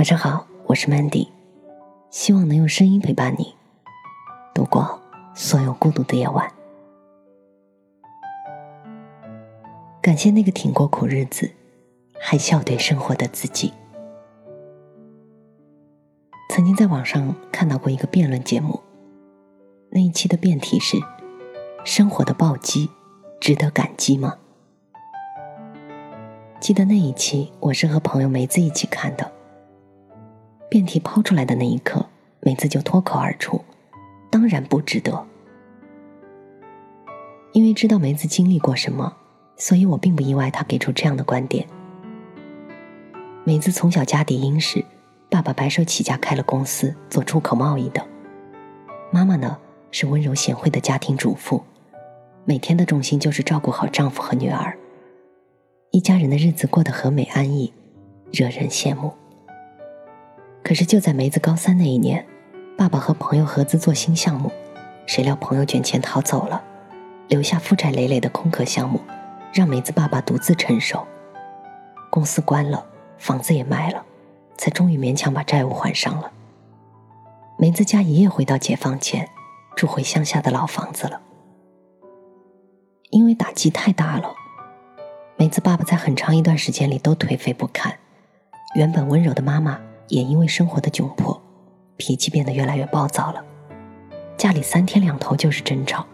晚上好，我是 Mandy，希望能用声音陪伴你度过所有孤独的夜晚。感谢那个挺过苦日子还笑对生活的自己。曾经在网上看到过一个辩论节目，那一期的辩题是：生活的暴击值得感激吗？记得那一期，我是和朋友梅子一起看的。辩题抛出来的那一刻，梅子就脱口而出：“当然不值得。”因为知道梅子经历过什么，所以我并不意外她给出这样的观点。梅子从小家底殷实，爸爸白手起家开了公司做出口贸易的，妈妈呢是温柔贤惠的家庭主妇，每天的重心就是照顾好丈夫和女儿，一家人的日子过得和美安逸，惹人羡慕。可是就在梅子高三那一年，爸爸和朋友合资做新项目，谁料朋友卷钱逃走了，留下负债累累的空壳项目，让梅子爸爸独自承受。公司关了，房子也卖了，才终于勉强把债务还上了。梅子家一夜回到解放前，住回乡下的老房子了。因为打击太大了，梅子爸爸在很长一段时间里都颓废不堪，原本温柔的妈妈。也因为生活的窘迫，脾气变得越来越暴躁了。家里三天两头就是争吵，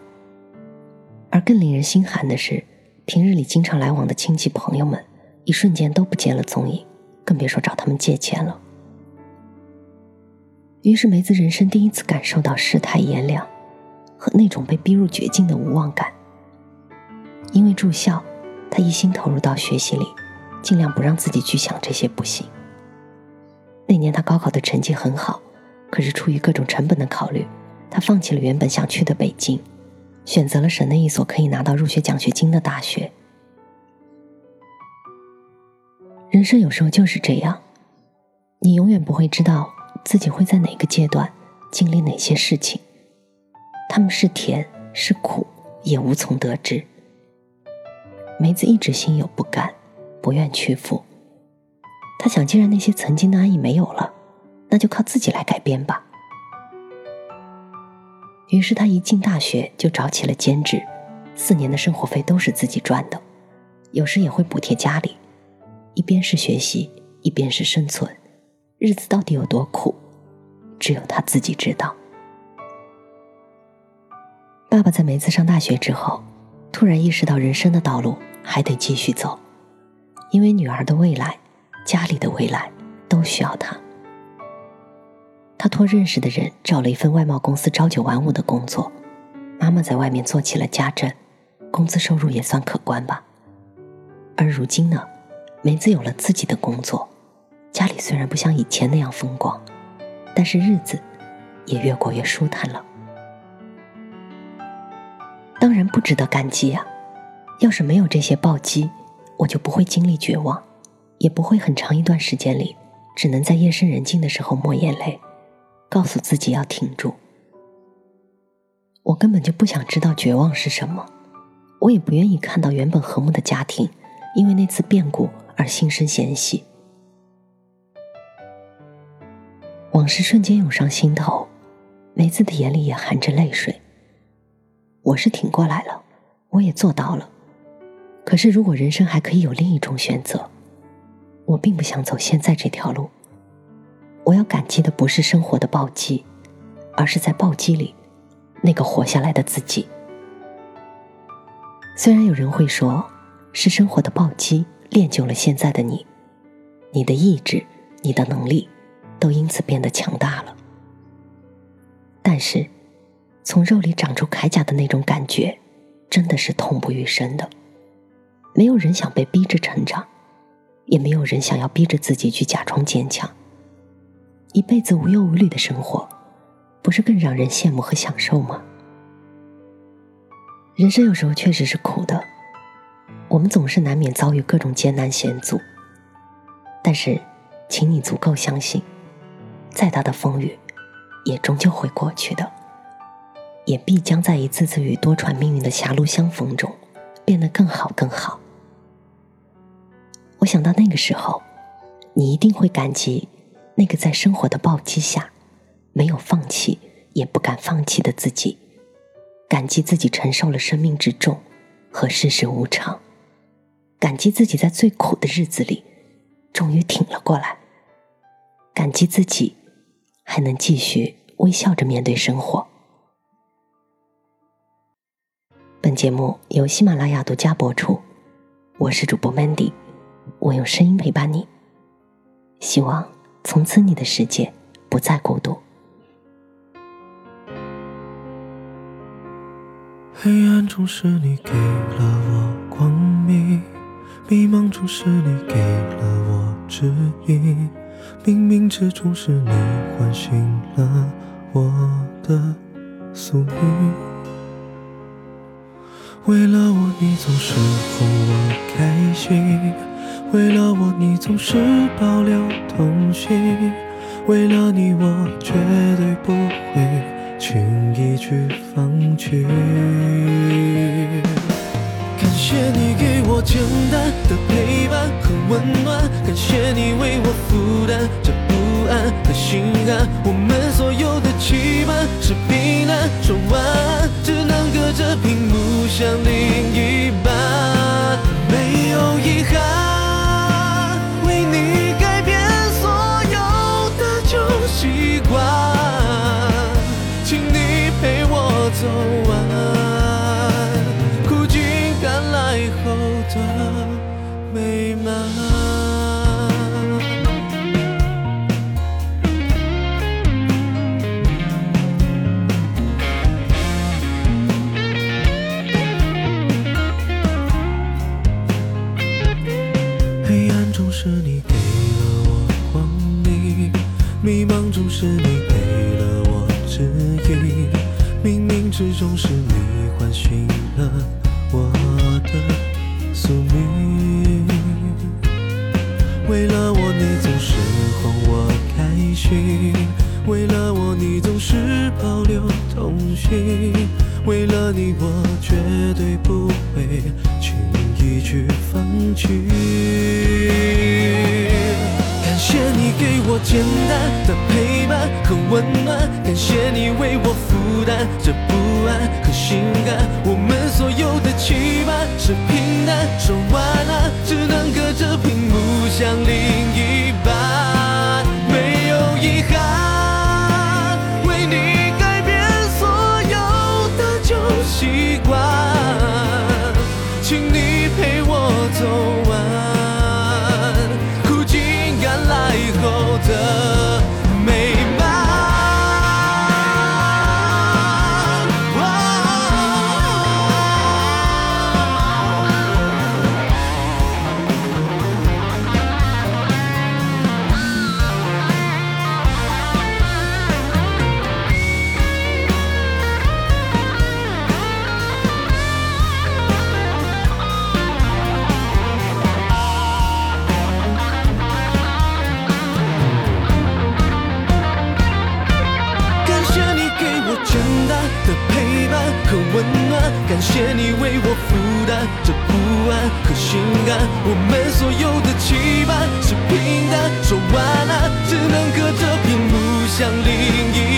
而更令人心寒的是，平日里经常来往的亲戚朋友们，一瞬间都不见了踪影，更别说找他们借钱了。于是梅子人生第一次感受到世态炎凉，和那种被逼入绝境的无望感。因为住校，他一心投入到学习里，尽量不让自己去想这些不幸。那年他高考的成绩很好，可是出于各种成本的考虑，他放弃了原本想去的北京，选择了省内一所可以拿到入学奖学金的大学。人生有时候就是这样，你永远不会知道自己会在哪个阶段经历哪些事情，他们是甜是苦，也无从得知。梅子一直心有不甘，不愿屈服。他想，既然那些曾经的安逸没有了，那就靠自己来改变吧。于是他一进大学就找起了兼职，四年的生活费都是自己赚的，有时也会补贴家里。一边是学习，一边是生存，日子到底有多苦，只有他自己知道。爸爸在梅子上大学之后，突然意识到人生的道路还得继续走，因为女儿的未来。家里的未来都需要他。他托认识的人找了一份外贸公司朝九晚五的工作，妈妈在外面做起了家政，工资收入也算可观吧。而如今呢，梅子有了自己的工作，家里虽然不像以前那样风光，但是日子也越过越舒坦了。当然不值得感激啊！要是没有这些暴击，我就不会经历绝望。也不会很长一段时间里，只能在夜深人静的时候抹眼泪，告诉自己要挺住。我根本就不想知道绝望是什么，我也不愿意看到原本和睦的家庭因为那次变故而心生嫌隙。往事瞬间涌上心头，梅子的眼里也含着泪水。我是挺过来了，我也做到了。可是如果人生还可以有另一种选择。我并不想走现在这条路。我要感激的不是生活的暴击，而是在暴击里那个活下来的自己。虽然有人会说，是生活的暴击练就了现在的你，你的意志、你的能力都因此变得强大了。但是，从肉里长出铠甲的那种感觉，真的是痛不欲生的。没有人想被逼着成长。也没有人想要逼着自己去假装坚强。一辈子无忧无虑的生活，不是更让人羡慕和享受吗？人生有时候确实是苦的，我们总是难免遭遇各种艰难险阻。但是，请你足够相信，再大的风雨，也终究会过去的，也必将在一次次与多舛命运的狭路相逢中，变得更好更好。我想到那个时候，你一定会感激那个在生活的暴击下没有放弃也不敢放弃的自己，感激自己承受了生命之重和世事无常，感激自己在最苦的日子里终于挺了过来，感激自己还能继续微笑着面对生活。本节目由喜马拉雅独家播出，我是主播 Mandy，我用声音陪伴你，希望从此你的世界不再孤独。黑暗中是你给了我光明，迷茫中是你给了我指引，冥冥之中是你唤醒了我的宿命。为了我，你总是哄我开心；为了我，你总是保留童心；为了你，我绝对不会轻易去放弃。感谢你给我简单的陪伴和温暖，感谢你为我负担这不安和心寒。我们所有的期盼是平淡，说晚安只能隔着屏幕。想另一半，没有遗憾，冥之中是你唤醒了我的宿命。为了我，你总是哄我开心；为了我，你总是保留童心；为了你，我绝对不会轻易去放弃。感谢你给我简单的陪伴和温暖，感谢你为我说晚安只能隔着屏幕想另一半，没有遗憾，为你改变所有的旧习惯，请你陪我走完苦尽甘来后的。的陪伴和温暖感谢你为我负担。这不安和心安，我们所有的期盼是平淡，说晚安只能隔着屏幕向另一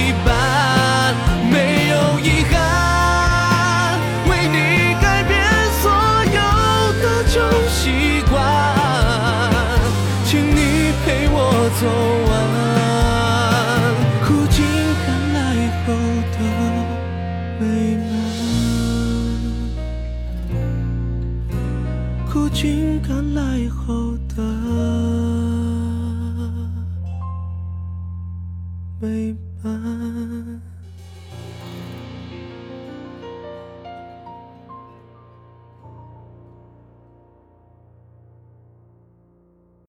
苦尽甘来后的美。